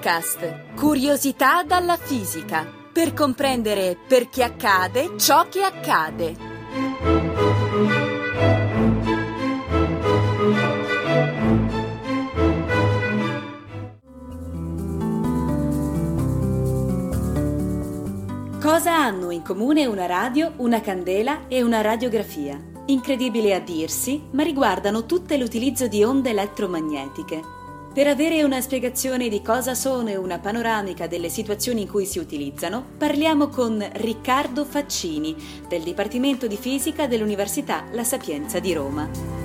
Fusicast, curiosità dalla fisica, per comprendere perché accade ciò che accade. Cosa hanno in comune una radio, una candela e una radiografia? Incredibile a dirsi, ma riguardano tutte l'utilizzo di onde elettromagnetiche. Per avere una spiegazione di cosa sono e una panoramica delle situazioni in cui si utilizzano, parliamo con Riccardo Faccini del Dipartimento di Fisica dell'Università La Sapienza di Roma.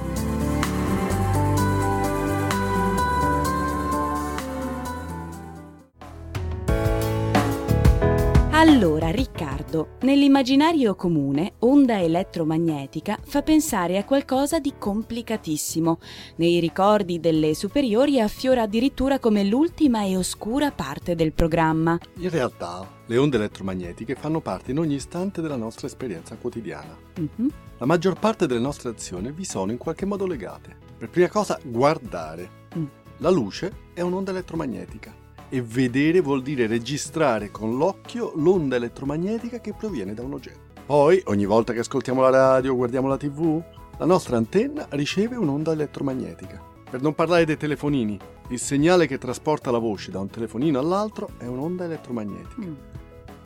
Riccardo, nell'immaginario comune, onda elettromagnetica fa pensare a qualcosa di complicatissimo. Nei ricordi delle superiori affiora addirittura come l'ultima e oscura parte del programma. In realtà, le onde elettromagnetiche fanno parte in ogni istante della nostra esperienza quotidiana. Mhm. La maggior parte delle nostre azioni vi sono in qualche modo legate. Per prima cosa, guardare. Mm. La luce è un'onda elettromagnetica e vedere vuol dire registrare con l'occhio l'onda elettromagnetica che proviene da un oggetto. Poi, ogni volta che ascoltiamo la radio o guardiamo la tv, la nostra antenna riceve un'onda elettromagnetica. Per non parlare dei telefonini, il segnale che trasporta la voce da un telefonino all'altro è un'onda elettromagnetica. Mm.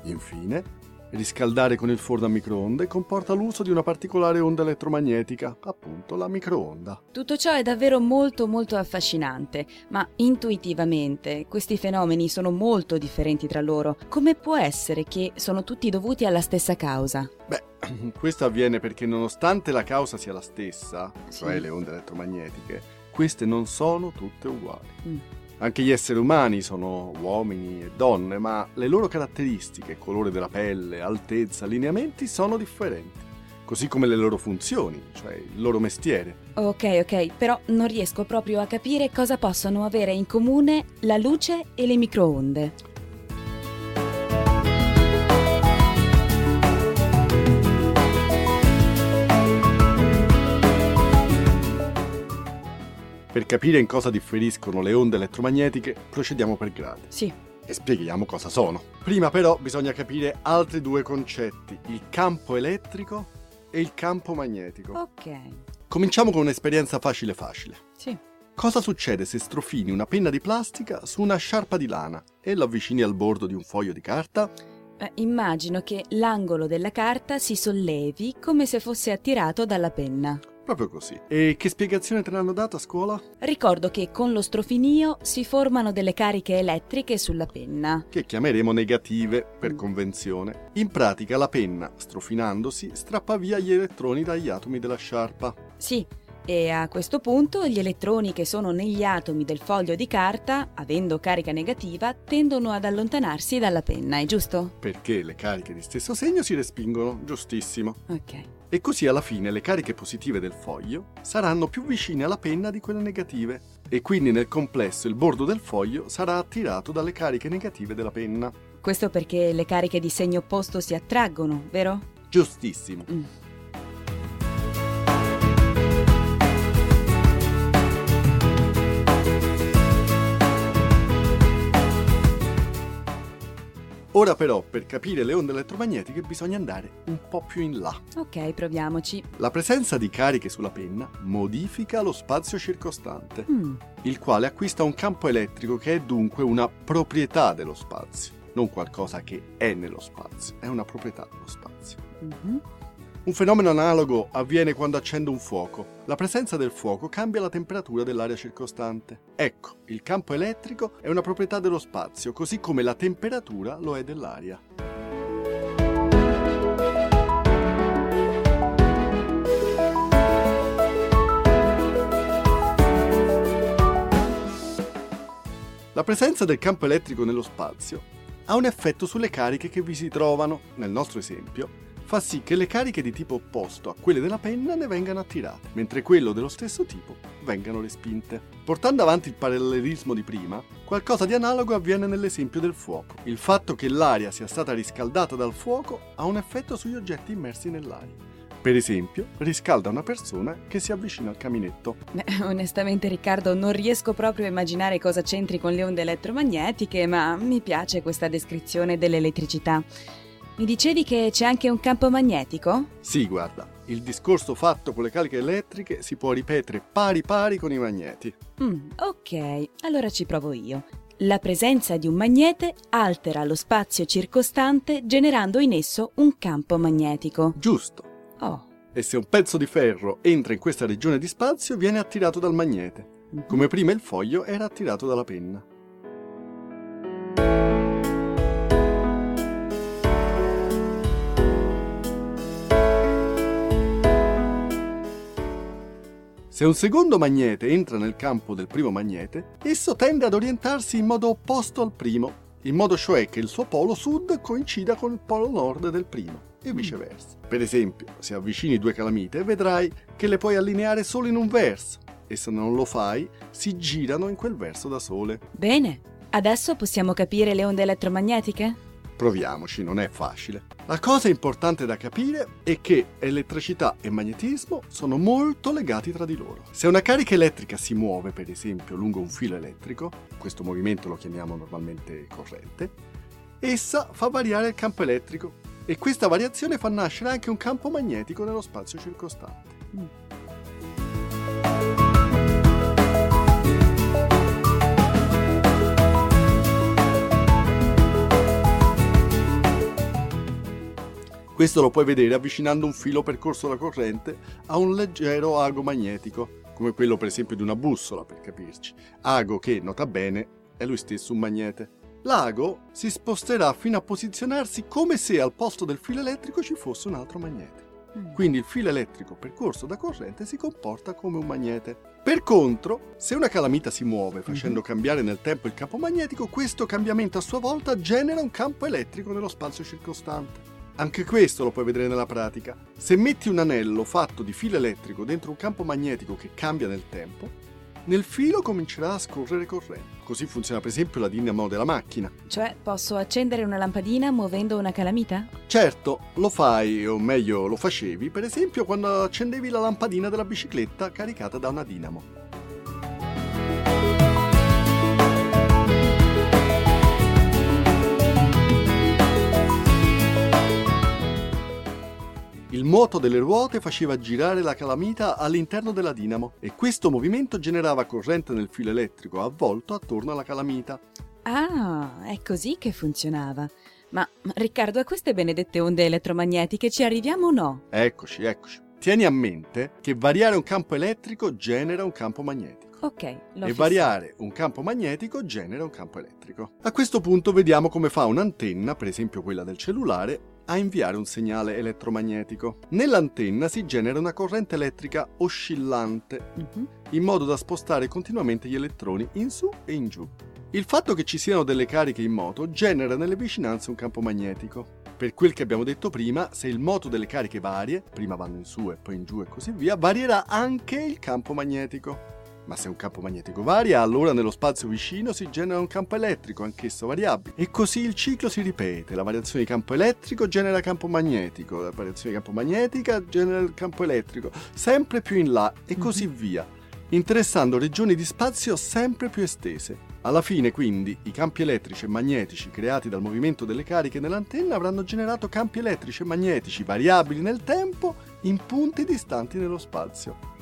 Infine, riscaldare con il forno a microonde comporta l'uso di una particolare onda elettromagnetica, appunto la microonda. Tutto ciò è davvero molto molto affascinante, ma intuitivamente questi fenomeni sono molto differenti tra loro. Come può essere che sono tutti dovuti alla stessa causa? Beh, questo avviene perché nonostante la causa sia la stessa, cioè Sì. le onde elettromagnetiche, queste non sono tutte uguali. Mm. Anche gli esseri umani sono uomini e donne, ma le loro caratteristiche, colore della pelle, altezza, lineamenti sono differenti, così come le loro funzioni, cioè il loro mestiere. Ok, ok, però non riesco proprio a capire cosa possono avere in comune la luce e le microonde. Capire in cosa differiscono le onde elettromagnetiche, procediamo per gradi Sì. e spieghiamo cosa sono. Prima però bisogna capire altri due concetti, il campo elettrico e il campo magnetico. Ok. Cominciamo con un'esperienza facile facile. Sì. Cosa succede se strofini una penna di plastica su una sciarpa di lana e lo avvicini al bordo di un foglio di carta? Eh, immagino che l'angolo della carta si sollevi come se fosse attirato dalla penna. Proprio così. E che spiegazione te l'hanno data a scuola? Ricordo che con lo strofinio si formano delle cariche elettriche sulla penna. Che chiameremo negative per convenzione. In pratica la penna, strofinandosi, strappa via gli elettroni dagli atomi della sciarpa. Sì, e a questo punto gli elettroni che sono negli atomi del foglio di carta, avendo carica negativa, tendono ad allontanarsi dalla penna, è giusto? Perché le cariche di stesso segno si respingono, giustissimo. Ok. E così alla fine le cariche positive del foglio saranno più vicine alla penna di quelle negative. E quindi nel complesso il bordo del foglio sarà attirato dalle cariche negative della penna. Questo perché le cariche di segno opposto si attraggono, vero? Giustissimo. Mm. Ora però, per capire le onde elettromagnetiche bisogna andare un po' più in là. Ok, proviamoci. La presenza di cariche sulla penna modifica lo spazio circostante, Mm, il quale acquista un campo elettrico che è dunque una proprietà dello spazio, non qualcosa che è nello spazio, è una proprietà dello spazio. mhm. Un fenomeno analogo avviene quando accendo un fuoco. La presenza del fuoco cambia la temperatura dell'aria circostante. Ecco, il campo elettrico è una proprietà dello spazio, così come la temperatura lo è dell'aria. La presenza del campo elettrico nello spazio ha un effetto sulle cariche che vi si trovano. Nel nostro esempio, fa sì che le cariche di tipo opposto a quelle della penna ne vengano attirate, mentre quello dello stesso tipo vengano respinte. Portando avanti il parallelismo di prima, qualcosa di analogo avviene nell'esempio del fuoco. Il fatto che l'aria sia stata riscaldata dal fuoco ha un effetto sugli oggetti immersi nell'aria. Per esempio, riscalda una persona che si avvicina al caminetto. Beh, onestamente Riccardo non riesco proprio a immaginare cosa c'entri con le onde elettromagnetiche, ma mi piace questa descrizione dell'elettricità. Mi dicevi che c'è anche un campo magnetico? Sì, guarda, il discorso fatto con le cariche elettriche si può ripetere pari pari con i magneti. Mm, ok, allora ci provo io. La presenza di un magnete altera lo spazio circostante generando in esso un campo magnetico. Giusto. Oh. E se un pezzo di ferro entra in questa regione di spazio viene attirato dal magnete, come prima il foglio era attirato dalla penna. Se un secondo magnete entra nel campo del primo magnete, esso tende ad orientarsi in modo opposto al primo, in modo cioè che il suo polo sud coincida con il polo nord del primo e viceversa. Per esempio, se avvicini due calamite, vedrai che le puoi allineare solo in un verso e se non lo fai, si girano in quel verso da sole. Bene, adesso possiamo capire le onde elettromagnetiche? Proviamoci, non è facile. La cosa importante da capire è che elettricità e magnetismo sono molto legati tra di loro. Se una carica elettrica si muove, per esempio, lungo un filo elettrico, questo movimento lo chiamiamo normalmente corrente, essa fa variare il campo elettrico e questa variazione fa nascere anche un campo magnetico nello spazio circostante. Questo lo puoi vedere avvicinando un filo percorso da corrente a un leggero ago magnetico, come quello per esempio di una bussola per capirci. Ago che, nota bene, è lui stesso un magnete. L'ago si sposterà fino a posizionarsi come se al posto del filo elettrico ci fosse un altro magnete. Mm. Quindi il filo elettrico percorso da corrente si comporta come un magnete. Per contro, se una calamita si muove facendo cambiare nel tempo il campo magnetico, questo cambiamento a sua volta genera un campo elettrico nello spazio circostante. Anche questo lo puoi vedere nella pratica. Se metti un anello fatto di filo elettrico dentro un campo magnetico che cambia nel tempo, nel filo comincerà a scorrere corrente. Così funziona per esempio la dinamo della macchina. Cioè, posso accendere una lampadina muovendo una calamita? Certo, lo fai, o meglio lo facevi, per esempio quando accendevi la lampadina della bicicletta caricata da una dinamo. Moto delle ruote faceva girare la calamita all'interno della dinamo e questo movimento generava corrente nel filo elettrico avvolto attorno alla calamita. Ah, è così che funzionava. Ma Riccardo, a queste benedette onde elettromagnetiche ci arriviamo o no? Eccoci, eccoci. Tieni a mente che variare un campo elettrico genera un campo magnetico. Ok, l'ho e fissato. variare un campo magnetico genera un campo elettrico. A questo punto vediamo come fa un'antenna, per esempio quella del cellulare, a inviare un segnale elettromagnetico. Nell'antenna si genera una corrente elettrica oscillante, Mhm. in modo da spostare continuamente gli elettroni in su e in giù. Il fatto che ci siano delle cariche in moto genera nelle vicinanze un campo magnetico. Per quel che abbiamo detto prima, se il moto delle cariche varie, prima vanno in su e poi in giù e così via, varierà anche il campo magnetico. Ma se un campo magnetico varia, allora nello spazio vicino si genera un campo elettrico, anch'esso variabile. E così il ciclo si ripete. La variazione di campo elettrico genera campo magnetico, la variazione di campo magnetica genera il campo elettrico, sempre più in là e così via, interessando regioni di spazio sempre più estese. Alla fine, quindi, i campi elettrici e magnetici creati dal movimento delle cariche nell'antenna avranno generato campi elettrici e magnetici variabili nel tempo in punti distanti nello spazio.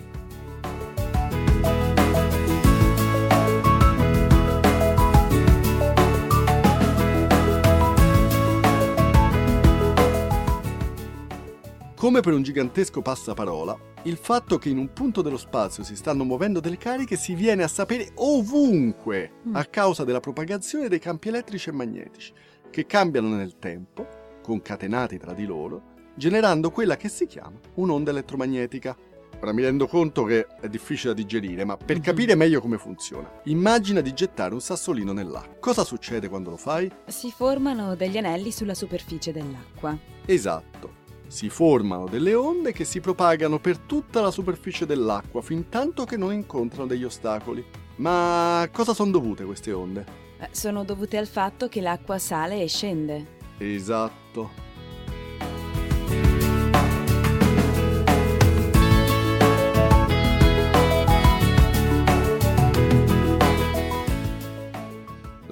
Come per un gigantesco passaparola, il fatto che in un punto dello spazio si stanno muovendo delle cariche si viene a sapere ovunque Mm. a causa della propagazione dei campi elettrici e magnetici, che cambiano nel tempo, concatenati tra di loro, generando quella che si chiama un'onda elettromagnetica. Ora mi rendo conto che è difficile da digerire, ma per Mhm. capire meglio come funziona, immagina di gettare un sassolino nell'acqua. Cosa succede quando lo fai? Si formano degli anelli sulla superficie dell'acqua. Esatto. Si formano delle onde che si propagano per tutta la superficie dell'acqua fin tanto che non incontrano degli ostacoli. Ma a cosa sono dovute queste onde? Eh, Sono dovute al fatto che l'acqua sale e scende. Esatto.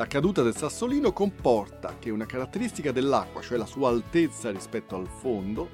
Caduta del sassolino comporta che una caratteristica dell'acqua, cioè la sua altezza rispetto al fondo,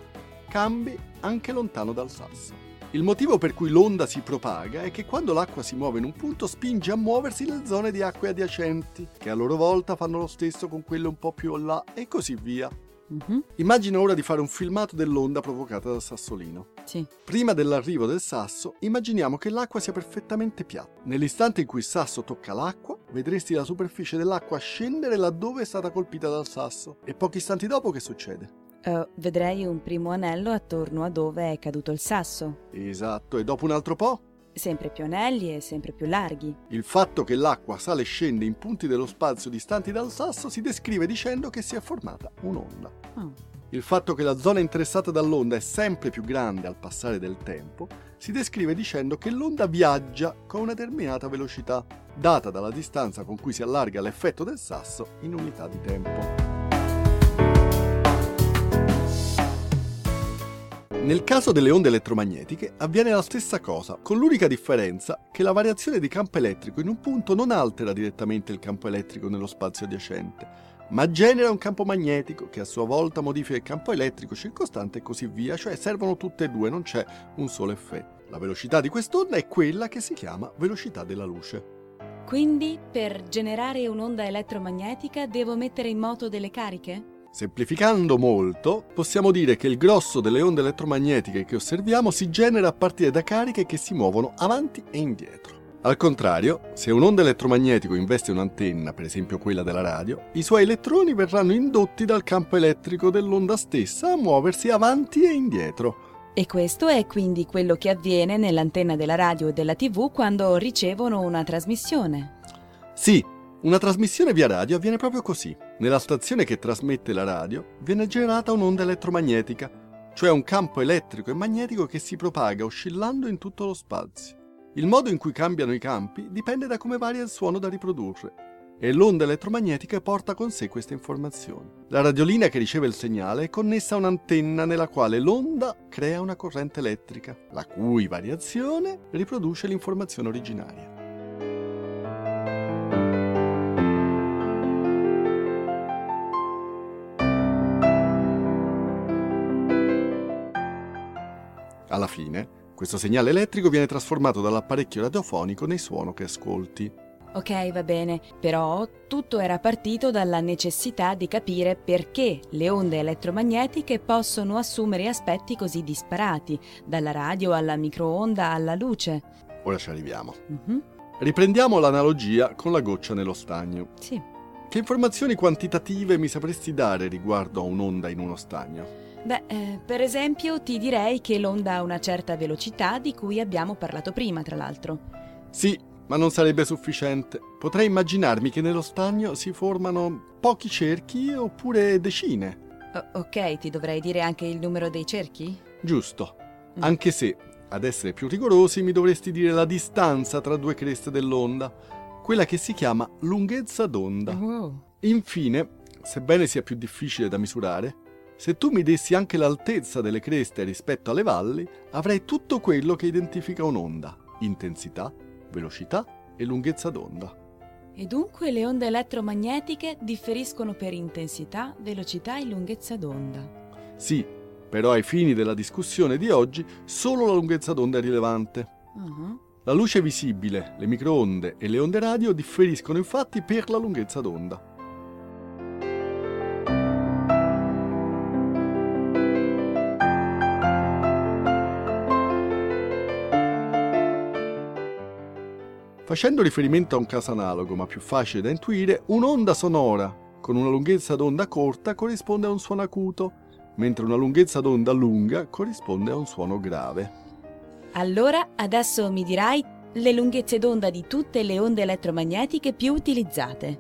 cambi anche lontano dal sasso. Il motivo per cui l'onda si propaga è che quando l'acqua si muove in un punto spinge a muoversi le zone di acque adiacenti, che a loro volta fanno lo stesso con quelle un po' più là e così via. Mhm, Immagina ora di fare un filmato dell'onda provocata dal sassolino. Sì. Prima dell'arrivo del sasso, immaginiamo che l'acqua sia perfettamente piatta. Nell'istante in cui il sasso tocca l'acqua, vedresti la superficie dell'acqua scendere laddove è stata colpita dal sasso. E pochi istanti dopo che succede? Eh, vedrei un primo anello attorno a dove è caduto il sasso. Esatto, e dopo un altro po'? Sempre più anelli e sempre più larghi. Il fatto che l'acqua sale e scende in punti dello spazio distanti dal sasso si descrive dicendo che si è formata un'onda. Oh. Il fatto che la zona interessata dall'onda è sempre più grande al passare del tempo si descrive dicendo che l'onda viaggia con una determinata velocità, data dalla distanza con cui si allarga l'effetto del sasso in unità di tempo. Nel caso delle onde elettromagnetiche avviene la stessa cosa, con l'unica differenza che la variazione di campo elettrico in un punto non altera direttamente il campo elettrico nello spazio adiacente, ma genera un campo magnetico che a sua volta modifica il campo elettrico circostante e così via, cioè servono tutte e due, non c'è un solo effetto. La velocità di quest'onda è quella che si chiama velocità della luce. Quindi, per generare un'onda elettromagnetica devo mettere in moto delle cariche? Semplificando molto, possiamo dire che il grosso delle onde elettromagnetiche che osserviamo si genera a partire da cariche che si muovono avanti e indietro. Al contrario, se un onda elettromagnetico investe un'antenna, per esempio quella della radio, i suoi elettroni verranno indotti dal campo elettrico dell'onda stessa a muoversi avanti e indietro. E questo è quindi quello che avviene nell'antenna della radio e della TV quando ricevono una trasmissione. Sì, una trasmissione via radio avviene proprio così. Nella stazione che trasmette la radio viene generata un'onda elettromagnetica, cioè un campo elettrico e magnetico che si propaga oscillando in tutto lo spazio. Il modo in cui cambiano i campi dipende da come varia il suono da riprodurre e l'onda elettromagnetica porta con sé queste informazioni. La radiolina che riceve il segnale è connessa a un'antenna nella quale l'onda crea una corrente elettrica, la cui variazione riproduce l'informazione originaria. Alla fine, questo segnale elettrico viene trasformato dall'apparecchio radiofonico nei suono che ascolti. Ok, va bene, però tutto era partito dalla necessità di capire perché le onde elettromagnetiche possono assumere aspetti così disparati, dalla radio alla microonda alla luce. Ora ci arriviamo. Mhm, Riprendiamo l'analogia con la goccia nello stagno. Sì. Che informazioni quantitative mi sapresti dare riguardo a un'onda in uno stagno? Beh, eh, per esempio ti direi che l'onda ha una certa velocità di cui abbiamo parlato prima, tra l'altro. Sì, ma non sarebbe sufficiente. Potrei immaginarmi che nello stagno si formano pochi cerchi oppure decine. O- ok, ti dovrei dire anche il numero dei cerchi? Giusto. Mm. Anche se, ad essere più rigorosi, mi dovresti dire la distanza tra due creste dell'onda, quella che si chiama lunghezza d'onda. Wow. Infine, sebbene sia più difficile da misurare, se tu mi dessi anche l'altezza delle creste rispetto alle valli, avrei tutto quello che identifica un'onda: intensità, velocità e lunghezza d'onda. E dunque le onde elettromagnetiche differiscono per intensità, velocità e lunghezza d'onda. Sì, però ai fini della discussione di oggi solo la lunghezza d'onda è rilevante. Mhm. La luce visibile, le microonde e le onde radio differiscono infatti per la lunghezza d'onda. Facendo riferimento a un caso analogo ma più facile da intuire, un'onda sonora con una lunghezza d'onda corta corrisponde a un suono acuto, mentre una lunghezza d'onda lunga corrisponde a un suono grave. Allora, adesso mi dirai le lunghezze d'onda di tutte le onde elettromagnetiche più utilizzate.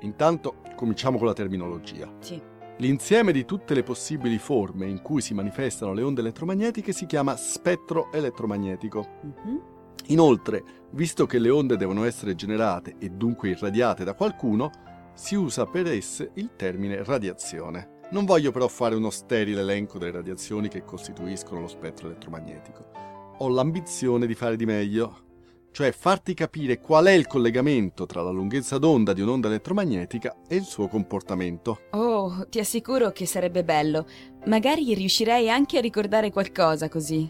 Intanto cominciamo con la terminologia. Sì. L'insieme di tutte le possibili forme in cui si manifestano le onde elettromagnetiche si chiama spettro elettromagnetico. Mhm. Inoltre, visto che le onde devono essere generate e dunque irradiate da qualcuno, si usa per esse il termine radiazione. Non voglio però fare uno sterile elenco delle radiazioni che costituiscono lo spettro elettromagnetico. Ho l'ambizione di fare di meglio. cioè farti capire qual è il collegamento tra la lunghezza d'onda di un'onda elettromagnetica e il suo comportamento. Oh, ti assicuro che sarebbe bello. Magari riuscirei anche a ricordare qualcosa così.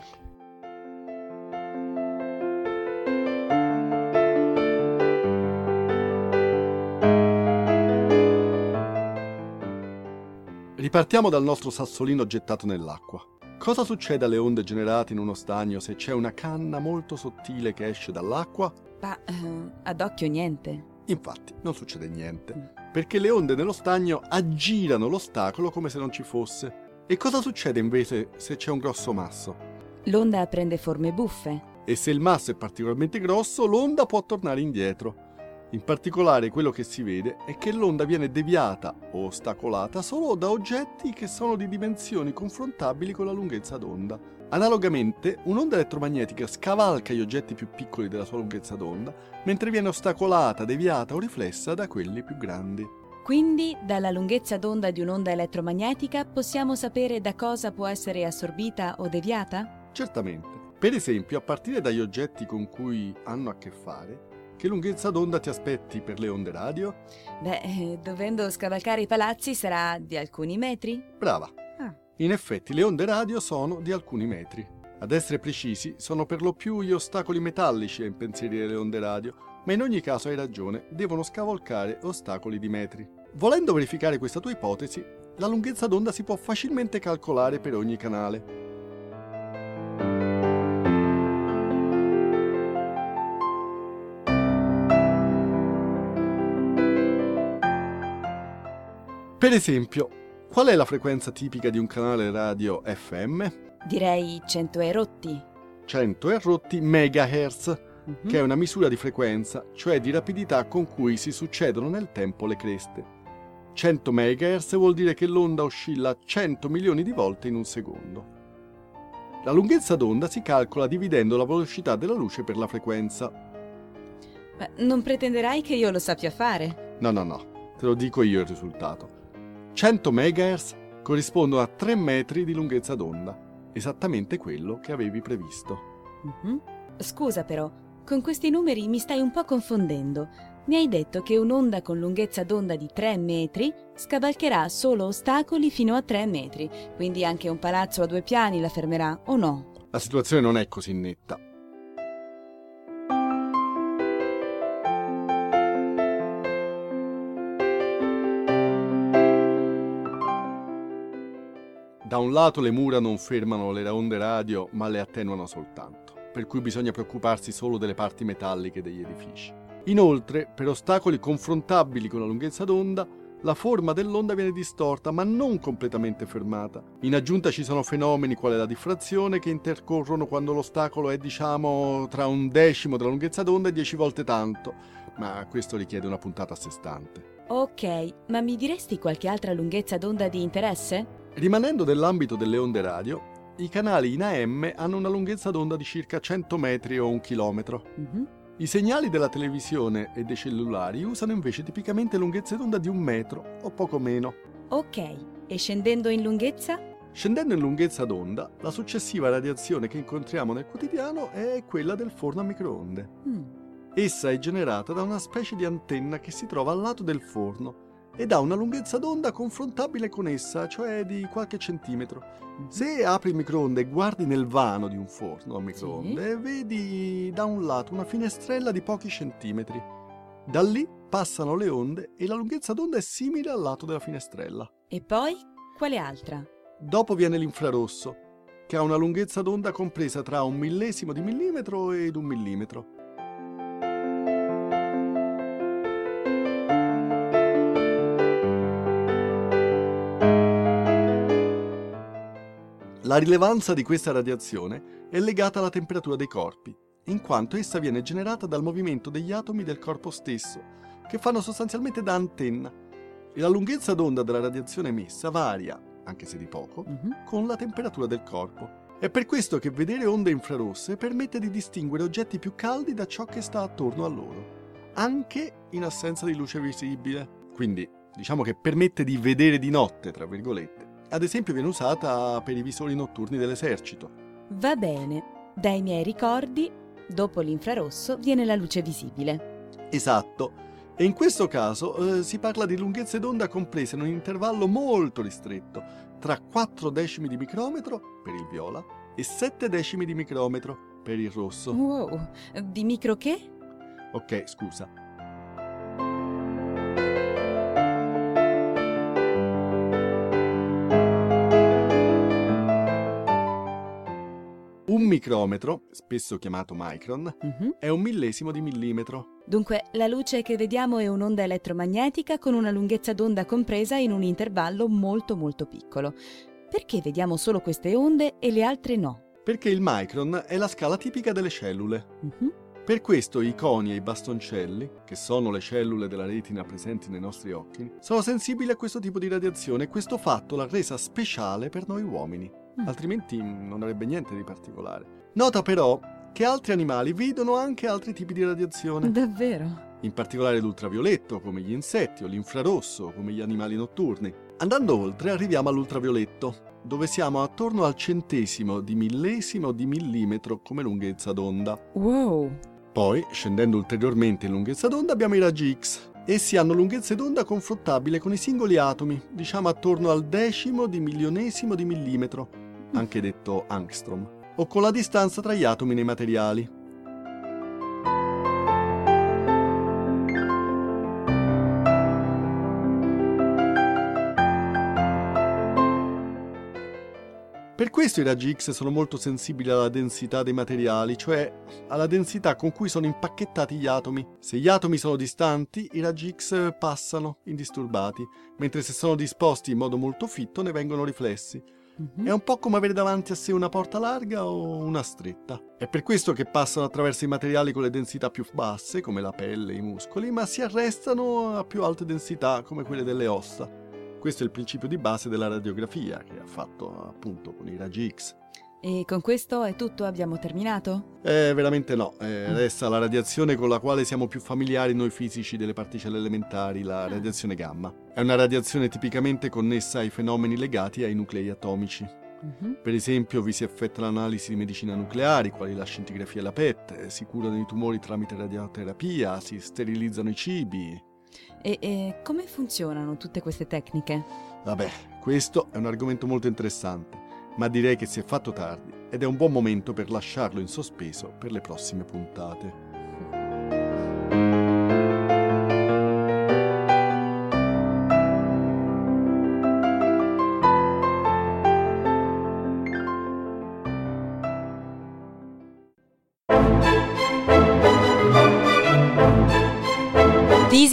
Ripartiamo dal nostro sassolino gettato nell'acqua. Cosa succede alle onde generate in uno stagno se c'è una canna molto sottile che esce dall'acqua? Ma uh, ad occhio niente. Infatti, non succede niente, mm. perché le onde nello stagno aggirano l'ostacolo come se non ci fosse. E cosa succede invece se c'è un grosso masso? L'onda prende forme buffe. E se il masso è particolarmente grosso, l'onda può tornare indietro. In particolare quello che si vede è che l'onda viene deviata o ostacolata solo da oggetti che sono di dimensioni confrontabili con la lunghezza d'onda. Analogamente, un'onda elettromagnetica scavalca gli oggetti più piccoli della sua lunghezza d'onda, mentre viene ostacolata, deviata o riflessa da quelli più grandi. Quindi, dalla lunghezza d'onda di un'onda elettromagnetica possiamo sapere da cosa può essere assorbita o deviata? Certamente. Per esempio, a partire dagli oggetti con cui hanno a che fare, che lunghezza d'onda ti aspetti per le onde radio? Beh, eh, dovendo scavalcare i palazzi sarà di alcuni metri? Brava. Ah. In effetti le onde radio sono di alcuni metri. Ad essere precisi, sono per lo più gli ostacoli metallici a impensierire le onde radio, ma in ogni caso hai ragione, devono scavalcare ostacoli di metri. Volendo verificare questa tua ipotesi, la lunghezza d'onda si può facilmente calcolare per ogni canale. Per esempio, qual è la frequenza tipica di un canale radio FM? Direi 100 e rotti. 100 e rotti megahertz, mm-hmm. che è una misura di frequenza, cioè di rapidità con cui si succedono nel tempo le creste. 100 MHz vuol dire che l'onda oscilla 100 milioni di volte in un secondo. La lunghezza d'onda si calcola dividendo la velocità della luce per la frequenza. Ma non pretenderai che io lo sappia fare? No, no, no, te lo dico io il risultato. 100 MHz corrispondono a 3 metri di lunghezza d'onda, esattamente quello che avevi previsto. Mm-hmm. Scusa però, con questi numeri mi stai un po' confondendo. Mi hai detto che un'onda con lunghezza d'onda di 3 metri scavalcherà solo ostacoli fino a 3 metri, quindi anche un palazzo a due piani la fermerà, o no? La situazione non è così netta. Da un lato le mura non fermano le onde radio, ma le attenuano soltanto, per cui bisogna preoccuparsi solo delle parti metalliche degli edifici. Inoltre, per ostacoli confrontabili con la lunghezza d'onda, la forma dell'onda viene distorta, ma non completamente fermata. In aggiunta ci sono fenomeni quale la diffrazione che intercorrono quando l'ostacolo è, diciamo, tra un decimo della lunghezza d'onda e dieci volte tanto, ma questo richiede una puntata a sé stante. Ok, ma mi diresti qualche altra lunghezza d'onda di interesse? Rimanendo nell'ambito delle onde radio, i canali in AM hanno una lunghezza d'onda di circa 100 metri o un chilometro. Mm-hmm. I segnali della televisione e dei cellulari usano invece tipicamente lunghezze d'onda di un metro o poco meno. Ok, e scendendo in lunghezza? Scendendo in lunghezza d'onda, la successiva radiazione che incontriamo nel quotidiano è quella del forno a microonde. Mm. Essa è generata da una specie di antenna che si trova al lato del forno ed ha una lunghezza d'onda confrontabile con essa, cioè di qualche centimetro. Se apri il microonde e guardi nel vano di un forno a microonde, sì. vedi da un lato una finestrella di pochi centimetri. Da lì passano le onde e la lunghezza d'onda è simile al lato della finestrella. E poi quale altra? Dopo viene l'infrarosso, che ha una lunghezza d'onda compresa tra un millesimo di millimetro ed un millimetro. La rilevanza di questa radiazione è legata alla temperatura dei corpi, in quanto essa viene generata dal movimento degli atomi del corpo stesso, che fanno sostanzialmente da antenna, e la lunghezza d'onda della radiazione emessa varia, anche se di poco, uh-huh. con la temperatura del corpo. È per questo che vedere onde infrarosse permette di distinguere oggetti più caldi da ciò che sta attorno a loro, anche in assenza di luce visibile. Quindi, diciamo che permette di vedere di notte, tra virgolette ad esempio viene usata per i visori notturni dell'esercito. Va bene, dai miei ricordi Dopo l'infrarosso viene la luce visibile. Esatto. E in questo caso eh, si parla di lunghezze d'onda comprese in un intervallo molto ristretto, tra 4 decimi di micrometro per il viola e 7 decimi di micrometro per il rosso. Wow, di micro che? Ok, scusa. Micrometro, spesso chiamato micron, Mhm. è un millesimo di millimetro. Dunque, la luce che vediamo è un'onda elettromagnetica con una lunghezza d'onda compresa in un intervallo molto molto piccolo. Perché vediamo solo queste onde e le altre no? Perché il micron è la scala tipica delle cellule. Mhm. Per questo i coni e i bastoncelli, che sono le cellule della retina presenti nei nostri occhi, sono sensibili a questo tipo di radiazione e questo fatto l'ha resa speciale per noi uomini. Mm. Altrimenti non avrebbe niente di particolare. Nota però che altri animali vedono anche altri tipi di radiazione, Davvero? in particolare l'ultravioletto come gli insetti o l'infrarosso come gli animali notturni. Andando oltre arriviamo all'ultravioletto, dove siamo attorno al centesimo di millesimo di millimetro come lunghezza d'onda. Wow! Poi, scendendo ulteriormente in lunghezza d'onda, abbiamo i raggi X. Essi hanno lunghezze d'onda confrontabile con i singoli atomi, diciamo attorno al decimo di milionesimo di millimetro, anche detto angstrom, o con la distanza tra gli atomi nei materiali. Per questo i raggi X sono molto sensibili alla densità dei materiali, cioè alla densità con cui sono impacchettati gli atomi. Se gli atomi sono distanti, i raggi X passano indisturbati, mentre se sono disposti in modo molto fitto ne vengono riflessi. Mhm. È un po' come avere davanti a sé una porta larga o una stretta. È per questo che passano attraverso i materiali con le densità più basse, come la pelle e i muscoli, ma si arrestano a più alte densità, come quelle delle ossa. Questo è il principio di base della radiografia, che ha fatto appunto con i raggi X. E con questo è tutto, abbiamo terminato? Eh, veramente no, eh, Mm. resta la radiazione con la quale siamo più familiari noi fisici delle particelle elementari, la Ah. radiazione gamma. È una radiazione tipicamente connessa ai fenomeni legati ai nuclei atomici. Mhm. Per esempio vi si effettua l'analisi di medicina nucleari, quali la scintigrafia e la PET, si curano i tumori tramite radioterapia, si sterilizzano i cibi. E, e come funzionano tutte queste tecniche? Vabbè, questo è un argomento molto interessante, ma direi che si è fatto tardi ed è un buon momento per lasciarlo in sospeso per le prossime puntate.